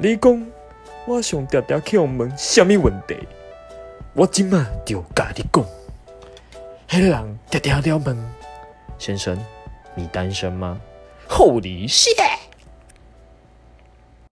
你讲我想常常去问什么问题？我今嘛就甲你讲，迄个人常常了问先生，你单身吗？Holy shit！